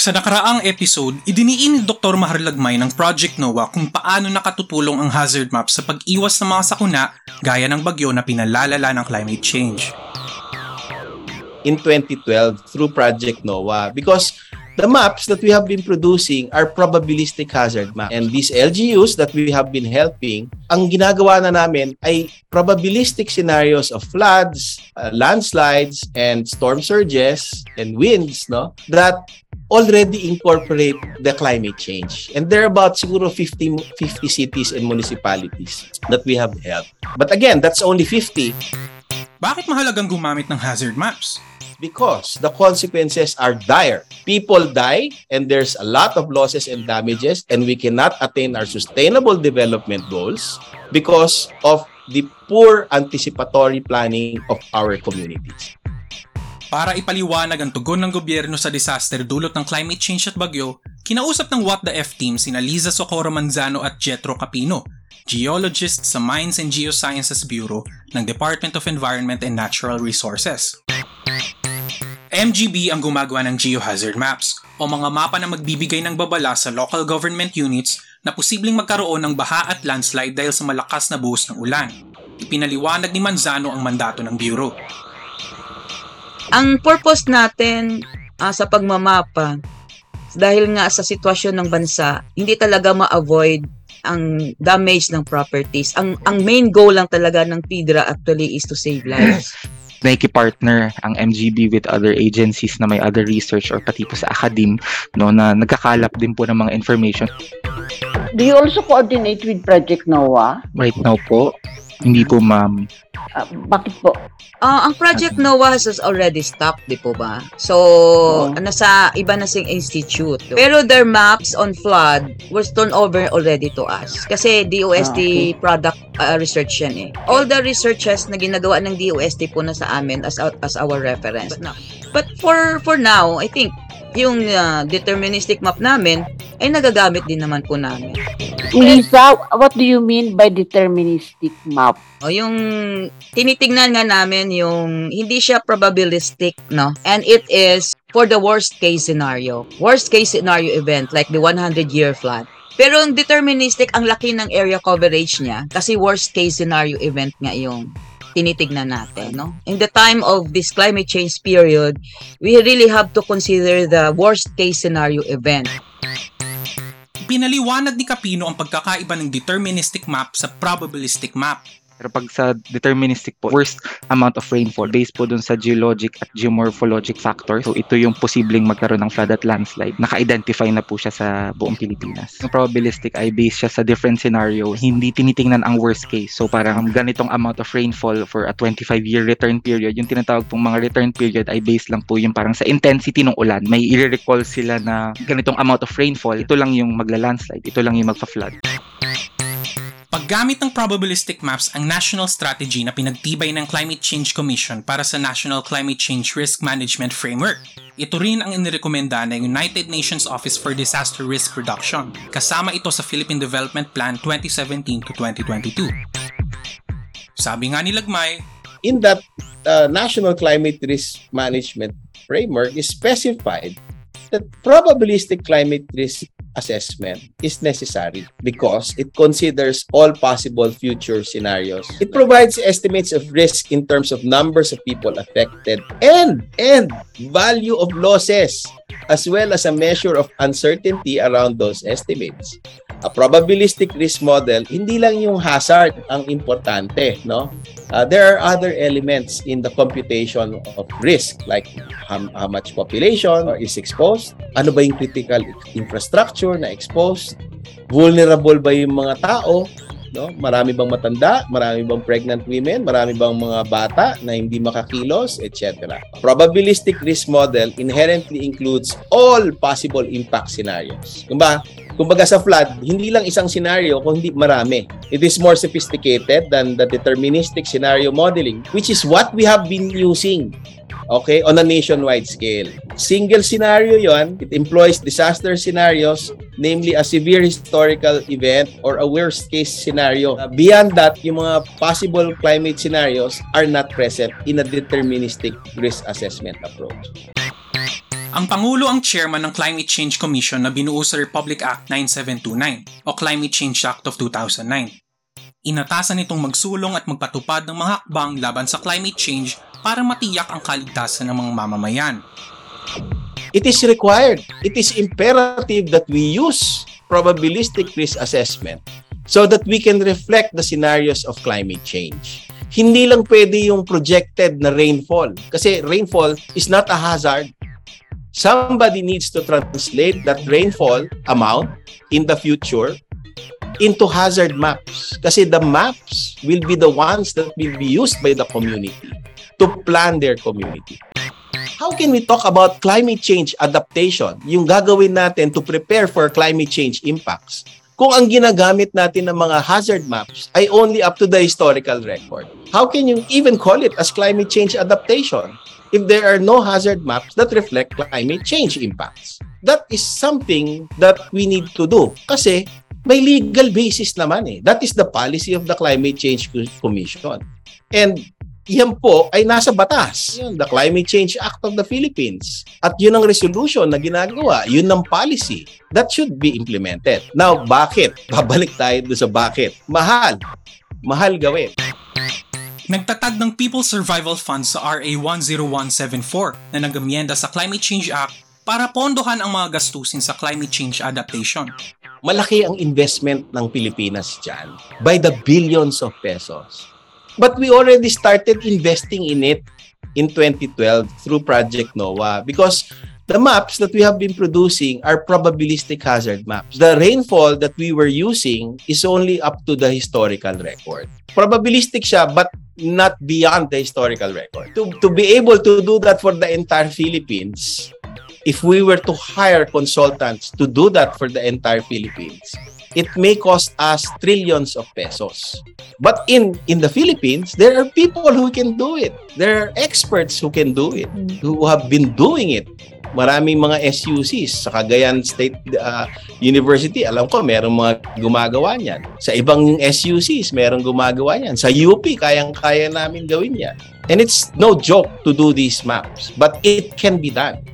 Sa nakaraang episode, idiniin ni Dr. Mahar Lagmay ng Project NOAA kung paano nakatutulong ang hazard map sa pag-iwas ng mga sakuna gaya ng bagyo na pinalalala ng climate change. In 2012 through Project NOAA because the maps that we have been producing are probabilistic hazard maps. And these LGUs that we have been helping, ang ginagawa na namin ay probabilistic scenarios of floods, uh, landslides, and storm surges and winds no that already incorporate the climate change. And there are about siguro 50, 50 cities and municipalities that we have helped. But again, that's only 50 Bakit mahalagang gumamit ng hazard maps? Because the consequences are dire. People die and there's a lot of losses and damages and we cannot attain our sustainable development goals because of the poor anticipatory planning of our communities. Para ipaliwanag ang tugon ng gobyerno sa disaster dulot ng climate change at bagyo, kinausap ng What the F team sina Liza Socorro Manzano at Jetro Capino, geologists sa Mines and Geosciences Bureau ng Department of Environment and Natural Resources. MGB ang gumagawa ng geohazard maps o mga mapa na magbibigay ng babala sa local government units na posibleng magkaroon ng baha at landslide dahil sa malakas na buhos ng ulan. Ipinaliwanag ni Manzano ang mandato ng Bureau. Ang purpose natin ah, sa pagmamapa, dahil nga sa sitwasyon ng bansa, hindi talaga ma-avoid ang damage ng properties. Ang ang main goal lang talaga ng PIDRA actually is to save lives. Partner ang MGB with other agencies na may other research or pati po sa academe no na nagkakalap din po ng mga information Do you also coordinate with Project NOAA? right now po hindi po ma'am Ah, bakit po? Ah, ang Project NOAA has already stopped, di po ba? So, Oo. nasa iba na sing institute. Pero their maps on flood was turned over already to us. Kasi DOST Ah, okay. product ah, research yan eh. All the researches na ginagawa ng DOST po na sa amin as, our- as our reference. But for for now, I think yung ah, deterministic map namin ay nagagamit din naman po namin. Lisa, what do you mean by deterministic map? O yung tinitingnan nga namin yung hindi siya probabilistic, no? And it is for the worst case scenario. Worst case scenario event like the 100 year flood. Pero ang deterministic, ang laki ng area coverage niya kasi worst case scenario event nga yung tinitignan natin, no? In the time of this climate change period, we really have to consider the worst case scenario event. Pinaliwanag ni Capino ang pagkakaiba ng deterministic map sa probabilistic map. Pero pag sa deterministic po worst amount of rainfall based po dun sa geologic at geomorphologic factors. So ito yung posibleng magkaroon ng flood at landslide. Naka-identify na po siya sa buong Pilipinas. Yung probabilistic ay based siya sa different scenario. Hindi tinitingnan ang worst case. So parang ganitong amount of rainfall for a 25 year return period yung tinatawag pong mga return period ay based lang po yung parang sa intensity ng ulan. May i-recall sila na ganitong amount of rainfall ito lang yung magla-landslide. Ito lang yung magfa-flood Paggamit ng probabilistic maps ang national strategy na pinagtibay ng Climate Change Commission para sa National Climate Change Risk Management Framework. Ito rin ang inirekomenda ng United Nations Office for Disaster Risk Reduction. Kasama ito sa Philippine Development Plan 2017 to 2022. Sabi nga ni Lagmay, In that uh, National Climate Risk Management Framework is specified that probabilistic climate risk assessment is necessary because it considers all possible future scenarios. It provides estimates of risk in terms of numbers of people affected and and value of losses as well as a measure of uncertainty around those estimates. A probabilistic risk model, hindi lang yung hazard ang importante, no? Uh, there are other elements in the computation of risk like how, how much population is exposed, ano ba yung critical infrastructure na exposed, vulnerable ba yung mga tao, no? Marami bang matanda, marami bang pregnant women, marami bang mga bata na hindi makakilos, etc. Probabilistic risk model inherently includes all possible impact scenarios. Kumbaga, kumbaga sa flood, hindi lang isang scenario, kundi marami. It is more sophisticated than the deterministic scenario modeling, which is what we have been using okay, on a nationwide scale. Single scenario yon, it employs disaster scenarios, namely a severe historical event or a worst case scenario. Uh, beyond that, yung mga possible climate scenarios are not present in a deterministic risk assessment approach. Ang Ang Pangulo ang chairman ng Climate Change Commission na binuo sa Republic Act 9729 o Climate Change Act of 2009. Inatasan nitong magsulong at magpatupad ng mga hakbang laban sa climate change para matiyak ang kaligtasan ng mga mamamayan. It is required. It is imperative that we use probabilistic risk assessment so that we can reflect the scenarios of climate change. Hindi lang pwede yung projected na rainfall kasi rainfall is not a hazard. Somebody needs to translate that rainfall amount in the future into hazard maps kasi the maps will be the ones that will be used by the community to plan their community. How can we talk about climate change adaptation, yung gagawin natin to prepare for climate change impacts, kung ang ginagamit natin ng mga hazard maps ay only up to the historical record? How can you even call it as climate change adaptation if there are no hazard maps that reflect climate change impacts? That is something that we need to do kasi may legal basis naman eh. That is the policy of the Climate Change Commission. And yan po ay nasa batas. Yun, the Climate Change Act of the Philippines. At yun ang resolution na ginagawa. Yun ang policy that should be implemented. Now, bakit? Babalik tayo doon sa bakit. Mahal. Mahal gawin. Nagtatag ng People Survival Fund sa RA 10174 na nagamyenda sa Climate Change Act para pondohan ang mga gastusin sa climate change adaptation. Malaki ang investment ng Pilipinas dyan by the billions of pesos. But we already started investing in it in 2012 through Project NOAA because the maps that we have been producing are probabilistic hazard maps. The rainfall that we were using is only up to the historical record. Probabilistic siya but not beyond the historical record. To, to be able to do that for the entire Philippines, if we were to hire consultants to do that for the entire Philippines, it may cost us trillions of pesos. But in in the Philippines, there are people who can do it. There are experts who can do it, who have been doing it. Maraming mga SUCs sa Cagayan State uh, University, alam ko merong mga gumagawa niyan. Sa ibang SUCs, merong gumagawa niyan. Sa UP, kayang-kaya namin gawin yan. And it's no joke to do these maps, but it can be done.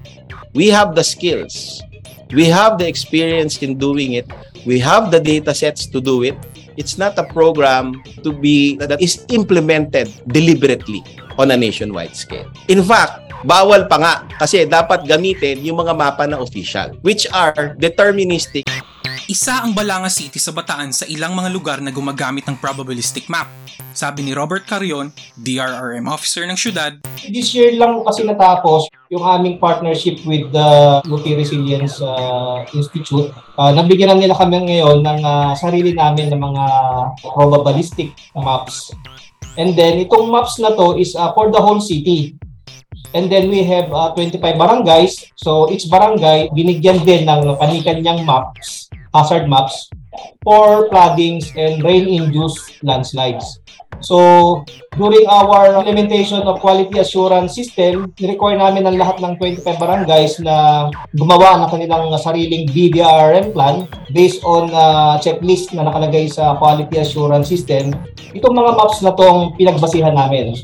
We have the skills. We have the experience in doing it. We have the data sets to do it. It's not a program to be that is implemented deliberately on a nationwide scale. In fact, bawal pa nga kasi dapat gamitin yung mga mapa ng official which are deterministic Isa ang Balanga City sa Bataan sa ilang mga lugar na gumagamit ng probabilistic map. Sabi ni Robert Carion, DRRM officer ng syudad, This year lang kasi natapos yung aming partnership with the UP Resilience uh, Institute. Uh, nabigyan lang nila kami ngayon ng uh, sarili namin ng mga probabilistic maps. And then itong maps na to is uh, for the whole city. And then we have uh, 25 barangays. So each barangay binigyan din ng kani-kanyang maps, hazard maps for floodings and rain-induced landslides. So, during our implementation of quality assurance system, require namin ang lahat ng 25 barangays na gumawa ng kanilang sariling BDRM plan based on uh, checklist na nakalagay sa quality assurance system. Itong mga maps na tong pinagbasihan namin.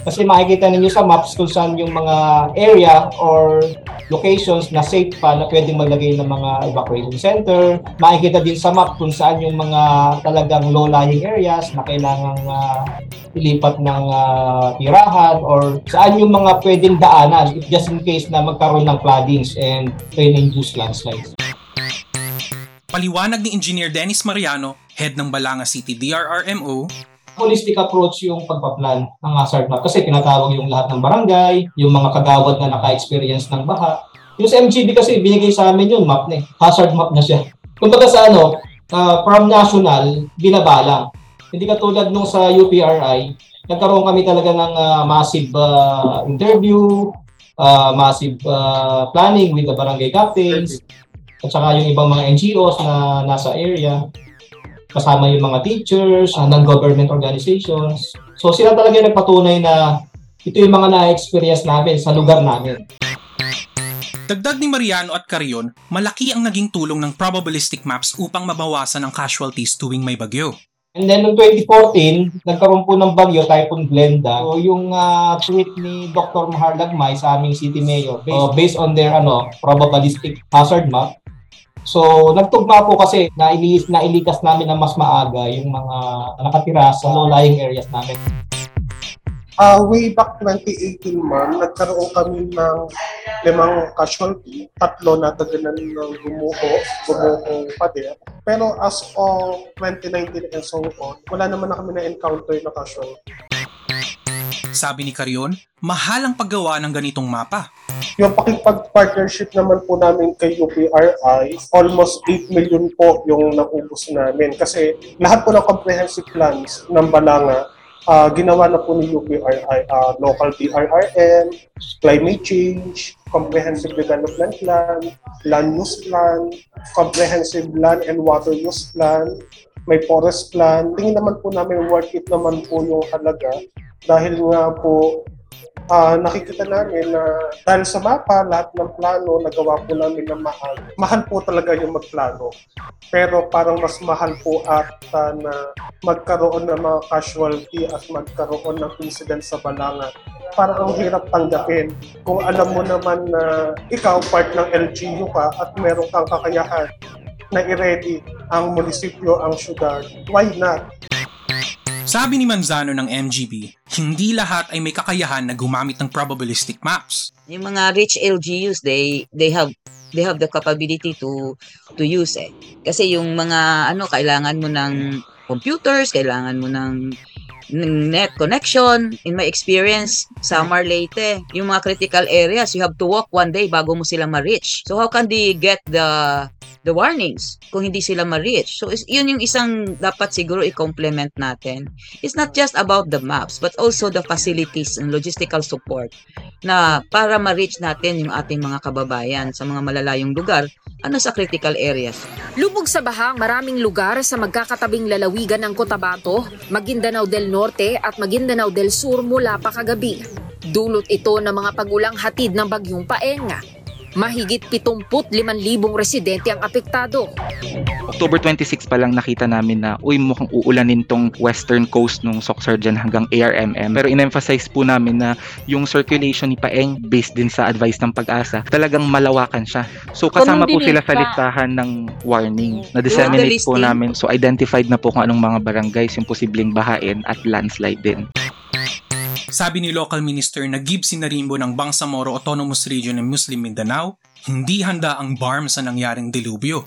Kasi makikita ninyo sa maps kung saan yung mga area or locations na safe pa na pwedeng maglagay ng mga evacuation center. Makikita din sa map kung saan yung mga talagang low-lying areas na kailangang uh, ilipat ng uh, tirahan or saan yung mga pwedeng daanan just in case na magkaroon ng floodings and rain-induced landslides. Paliwanag ni Engineer Dennis Mariano, head ng Balanga City DRRMO, holistic approach yung pagpaplan ng hazard map kasi tinatawag yung lahat ng barangay, yung mga kagawad na naka-experience ng baha. Yung sa MGB kasi binigay sa amin yung map na eh. Hazard map na siya. Kumbaga sa ano, uh, from national, binabalang. Hindi katulad nung sa UPRI, nagkaroon kami talaga ng uh, massive uh, interview, uh, massive uh, planning with the barangay captains, at saka yung ibang mga NGOs na nasa area kasama yung mga teachers, uh, non-government organizations. So sila talaga yung nagpatunay na ito yung mga na-experience namin sa lugar namin. Dagdag ni Mariano at Carion, malaki ang naging tulong ng probabilistic maps upang mabawasan ang casualties tuwing may bagyo. And then noong 2014, nagkaroon po ng bagyo, Typhoon Glenda. So yung ah, tweet ni Dr. Mahar Lagmay sa aming city mayor based, oh, based on their ano probabilistic hazard map. So nagtugma po kasi nailis nailikas namin na mas maaga yung mga nakatira sa low-lying areas namin. Ah, way back 2018 ma'am, nagkaroon kami ng limang casualty, tatlo na taganan ng gumuho, gumuho pader. Pero as of 2019 and so on, wala naman na kami na-encounter na casualty. Sabi ni Carion, mahal ang paggawa ng ganitong mapa. Yung pakipag-partnership naman po namin kay UPRI, almost 8 million po yung naubos namin. Kasi lahat po ng comprehensive plans ng Balanga, ah, ginawa na po ni UPRI, ah, local DRRM, climate change, comprehensive development plan, land use plan, comprehensive land and water use plan, may forest plan. Tingin naman po namin worth it naman po yung halaga dahil nga po ah, nakikita namin na dahil sa mapa, lahat ng plano nagawa po namin na mahal. Mahal po talaga yung magplano. Pero parang mas mahal po ata na magkaroon ng mga casualty at magkaroon ng incident sa balanga. Parang ang hirap tanggapin. Kung alam mo naman na ikaw part ng LGU ka at meron kang kakayahan na i-ready ang munisipyo, ang syudad, why not? Sabi ni Manzano ng MGB, hindi lahat ay may kakayahan na gumamit ng probabilistic maps. Yung mga rich LGUs, they they have they have the capability to to use eh. Kasi yung mga ano kailangan mo ng computers, kailangan mo ng net connection. In my experience, Samar Leyte, yung mga critical areas, you have to walk one day bago mo sila ma-reach. So how can they get the the warnings kung hindi sila ma-reach? So is, yun yung isang dapat siguro i-complement natin. It's not just about the maps, but also the facilities and logistical support na para ma-reach natin yung ating mga kababayan sa mga malalayong lugar, ano sa critical areas. Lubog sa bahang maraming lugar sa magkakatabing lalawigan ng Cotabato, Maguindanao del Norte at Maguindanao del Sur mula pa kagabi. Dulot ito ng mga pagulang hatid ng bagyong paenga. Mahigit 75,000 residente ang apektado. October 26 pa lang nakita namin na uy mukhang uulanin tong western coast nung Soxarjan hanggang ARMM. Pero in-emphasize po namin na yung circulation ni Paeng based din sa advice ng pag-asa, talagang malawakan siya. So kasama po din sila sa listahan ng warning na disseminate po namin. So identified na po kung anong mga barangays yung posibleng bahain at landslide din. Sabi ni local minister na Gib Sinarimbo ng Bangsamoro Autonomous Region ng Muslim Mindanao, hindi handa ang BARM sa nangyaring dilubyo.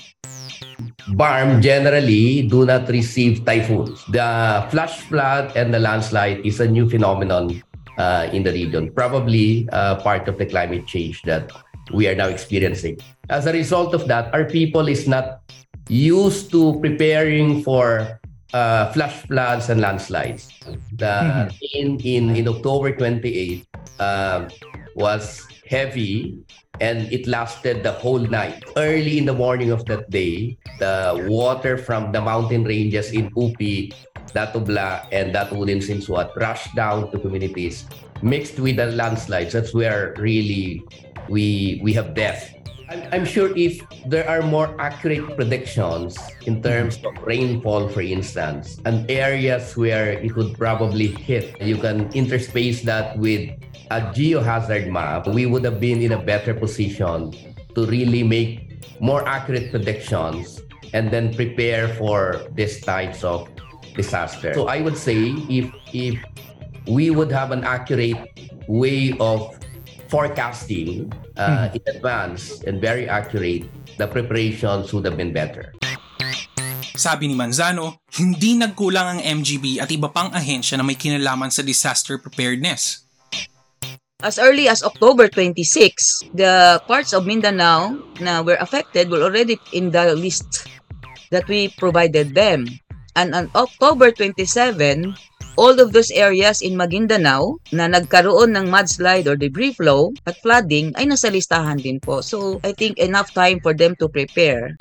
BARM generally do not receive typhoons. The flash flood and the landslide is a new phenomenon uh, in the region, probably uh, part of the climate change that we are now experiencing. As a result of that, our people is not used to preparing for uh, flash floods and landslides. The in in in October 28 um, was heavy and it lasted the whole night. Early in the morning of that day, the water from the mountain ranges in Upi, Datubla, and Datulin Sinsuat rushed down to communities mixed with the landslides. That's where really we we have death. I'm, sure if there are more accurate predictions in terms of rainfall, for instance, and areas where it would probably hit, you can interspace that with a geohazard map. We would have been in a better position to really make more accurate predictions and then prepare for these types of disaster. So I would say if if we would have an accurate way of forecasting uh, in advance and very accurate, the preparations would have been better. Sabi ni Manzano, hindi nagkulang ang MGB at iba pang ahensya na may kinalaman sa disaster preparedness. As early as October 26, the parts of Mindanao na were affected were already in the list that we provided them. And on October 27, all of those areas in Maguindanao na nagkaroon ng mudslide or debris flow at flooding ay nasa listahan din po. So, I think enough time for them to prepare.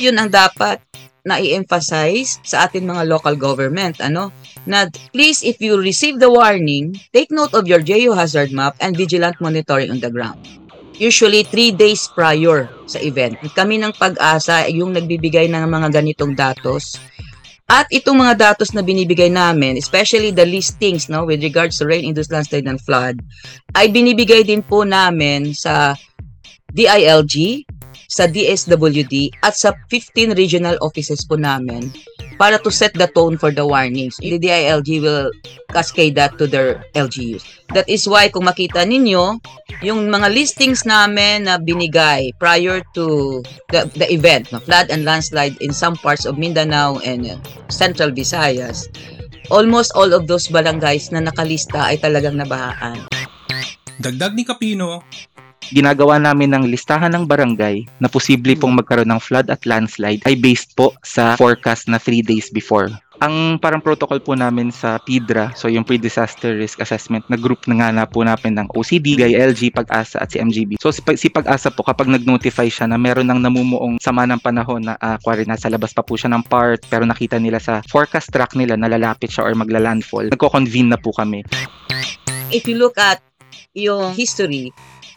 Yun ang dapat na i-emphasize sa atin mga local government, ano? Na please, if you receive the warning, take note of your geohazard map and vigilant monitoring on the ground. Usually, three days prior sa event. Kami ng pag-asa, yung nagbibigay ng mga ganitong datos, At itong mga datos na binibigay namin, especially the listings no, with regards to rain-induced landslide and flood, ay binibigay din po namin sa DILG, sa DSWD, at sa 15 regional offices po namin para to set the tone for the warnings. The DILG will cascade that to their LGUs. That is why kung makita ninyo, yung mga listings namin na binigay prior to the, the event, no, flood and landslide in some parts of Mindanao and uh, Central Visayas, almost all of those barangays na nakalista ay talagang nabahaan. Dagdag ni Capino, ginagawa namin ng listahan ng barangay na posible pong magkaroon ng flood at landslide ay based po sa forecast na 3 days before. Ang parang protocol po namin sa PIDRA, so yung Pre-Disaster Risk Assessment na group na nga na po namin ng OCD, GILG, Pag-asa at si MGB. So si, Pag- si Pag-asa po kapag nag-notify siya na meron ng namumuong sama ng panahon na uh, kwari nasa labas pa po siya ng part pero nakita nila sa forecast track nila na lalapit siya or magla-landfall, nagko-convene na po kami. If you look at yung history,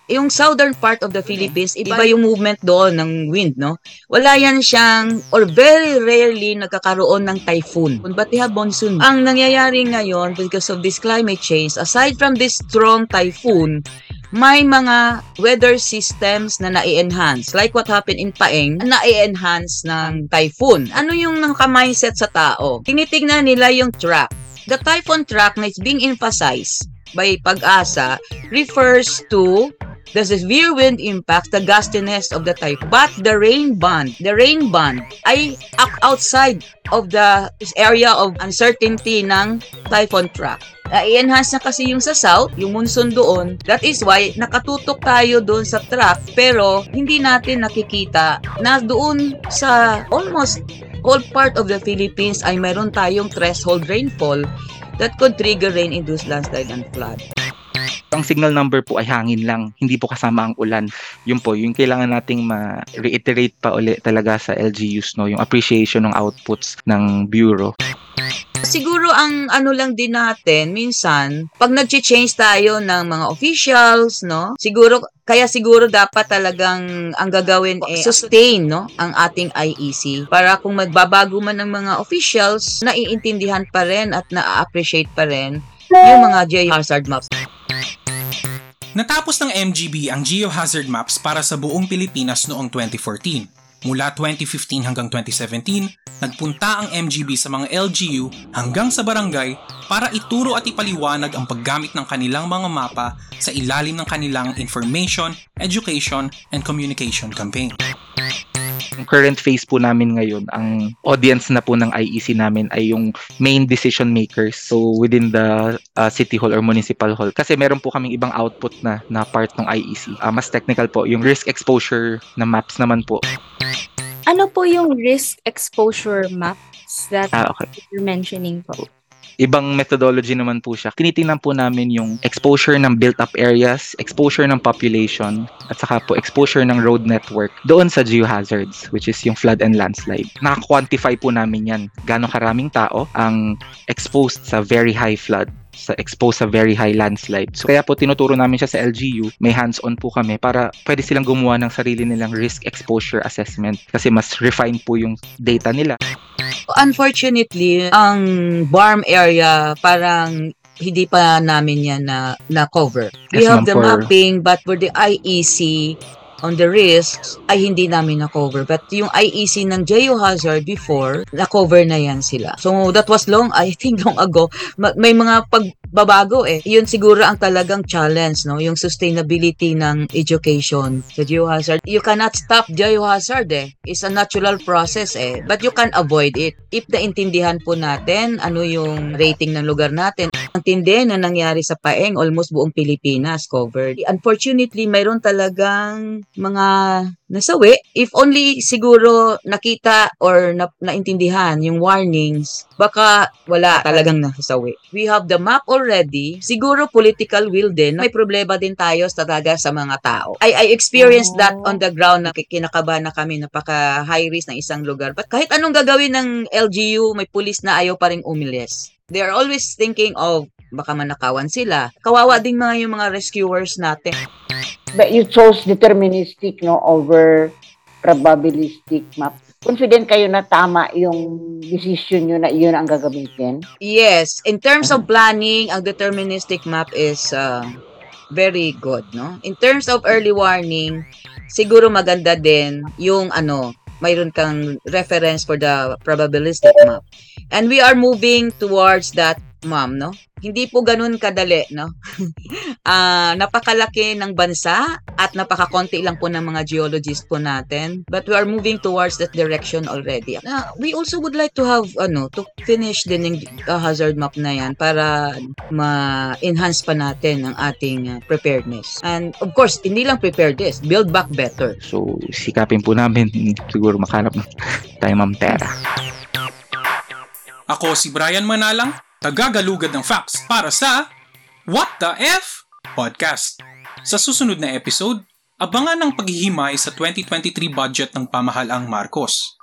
yung southern part of the Philippines, iba yung movement doon ng wind, no? Wala yan siyang, or very rarely nagkakaroon ng typhoon. But they monsoon. Ang nangyayari ngayon because of this climate change, aside from this strong typhoon, may mga weather systems na na-enhance. Like what happened in Paeng, na-enhance ng typhoon. Ano yung naka-mindset sa tao? Tinitignan nila yung track. The typhoon track na is being emphasized by pag-asa refers to the severe wind impacts the gustiness of the type. But the rain band, the rain band ay outside of the area of uncertainty ng typhoon track. Uh, i-enhance na kasi yung sa south, yung monsoon doon. That is why nakatutok tayo doon sa track pero hindi natin nakikita na doon sa almost whole part of the Philippines ay meron tayong threshold rainfall that could trigger rain-induced landslide and flood. Ang signal number po ay hangin lang, hindi po kasama ang ulan. Yun po, yung kailangan nating ma-reiterate pa uli talaga sa LGUs, no? yung appreciation ng outputs ng Bureau. Siguro ang ano lang din natin, minsan, pag nag-change tayo ng mga officials, no? Siguro, kaya siguro dapat talagang ang gagawin eh, sustain, no? Ang ating IEC. Para kung magbabago man ng mga officials, naiintindihan pa rin at na-appreciate pa rin yung mga geohazard maps. Natapos ng MGB ang geohazard maps para sa buong Pilipinas noong 2014. Mula 2015 hanggang 2017, nagpunta ang MGB sa mga LGU hanggang sa barangay para ituro at ipaliwanag ang paggamit ng kanilang mga mapa sa ilalim ng kanilang information, education, and communication campaign. Ang current phase po namin ngayon, ang audience na po ng IEC namin ay yung main decision makers. So within the uh, city hall or municipal hall. Kasi meron po kaming ibang output na na part ng IEC. Uh, mas technical po. Yung risk exposure na maps naman po. Ano po yung risk exposure maps that Ah, okay. you're mentioning po? Ibang methodology naman po siya. Tinitingnan po namin yung exposure ng built-up areas, exposure ng population, at saka po exposure ng road network doon sa geohazards, which is yung flood and landslide. Naka-quantify po namin yan. Gano'ng karaming tao ang exposed sa very high flood sa exposed sa very high landslide. So kaya po tinuturo namin siya sa LGU, may hands-on po kami para pwede silang gumawa ng sarili nilang risk exposure assessment kasi mas refined po yung data nila. Unfortunately, ang BARM area parang hindi pa namin yan na, na cover. We Yes, have the for- mapping but for the IEC on the risks ay hindi namin na-cover. But yung IEC ng geohazard before, na-cover na yan sila. So that was long, I think long ago. Ma- May mga pagbabago eh. Yun siguro ang talagang challenge, no? Yung sustainability ng education sa geohazard. You cannot stop geohazard eh. It's a natural process eh. But you can avoid it. If naintindihan po natin ano yung rating ng lugar natin, ang tindi na nangyari sa Paeng, almost buong Pilipinas covered. Unfortunately, mayroon talagang mga nasawi. If only siguro nakita or na, naintindihan yung warnings, baka wala talagang nasawi. We have the map already. Siguro political will din. May problema din tayo sa talaga sa mga tao. I, I experienced that on the ground na kinakabahan na kami napaka high risk ng isang lugar. But kahit anong gagawin ng LGU, may pulis na ayaw pa rin umilis. They are always thinking of baka manakawan sila. Kawawa din mga yung mga rescuers natin. But you chose deterministic no over probabilistic map. confident kayo na tama yung decision nyo na iyon ang gagamitin? Yes, in terms of planning, ang deterministic map is uh, very good, no? In terms of early warning, siguro maganda din yung ano, mayroon kang reference for the probabilistic map. And we are moving towards that, ma'am, no? Hindi po ganun kadali, no? Ah, napakalaki ng bansa at napakakonti lang po ng mga geologists po natin. But we are moving towards that direction already. Ah, we also would like to have ano, to finish din yung uh, hazard map na yan para ma-enhance pa natin ang ating uh, preparedness. And of course, hindi lang preparedness, build back better. So, sikapin po namin siguro makanap ng tayo Ma'am Tera. Ako si Brian Manalang, tagagalugad ng facts para sa What the F Podcast. Sa susunod na episode, abangan ang paghihimay sa 2023 budget ng pamahalaang Marcos.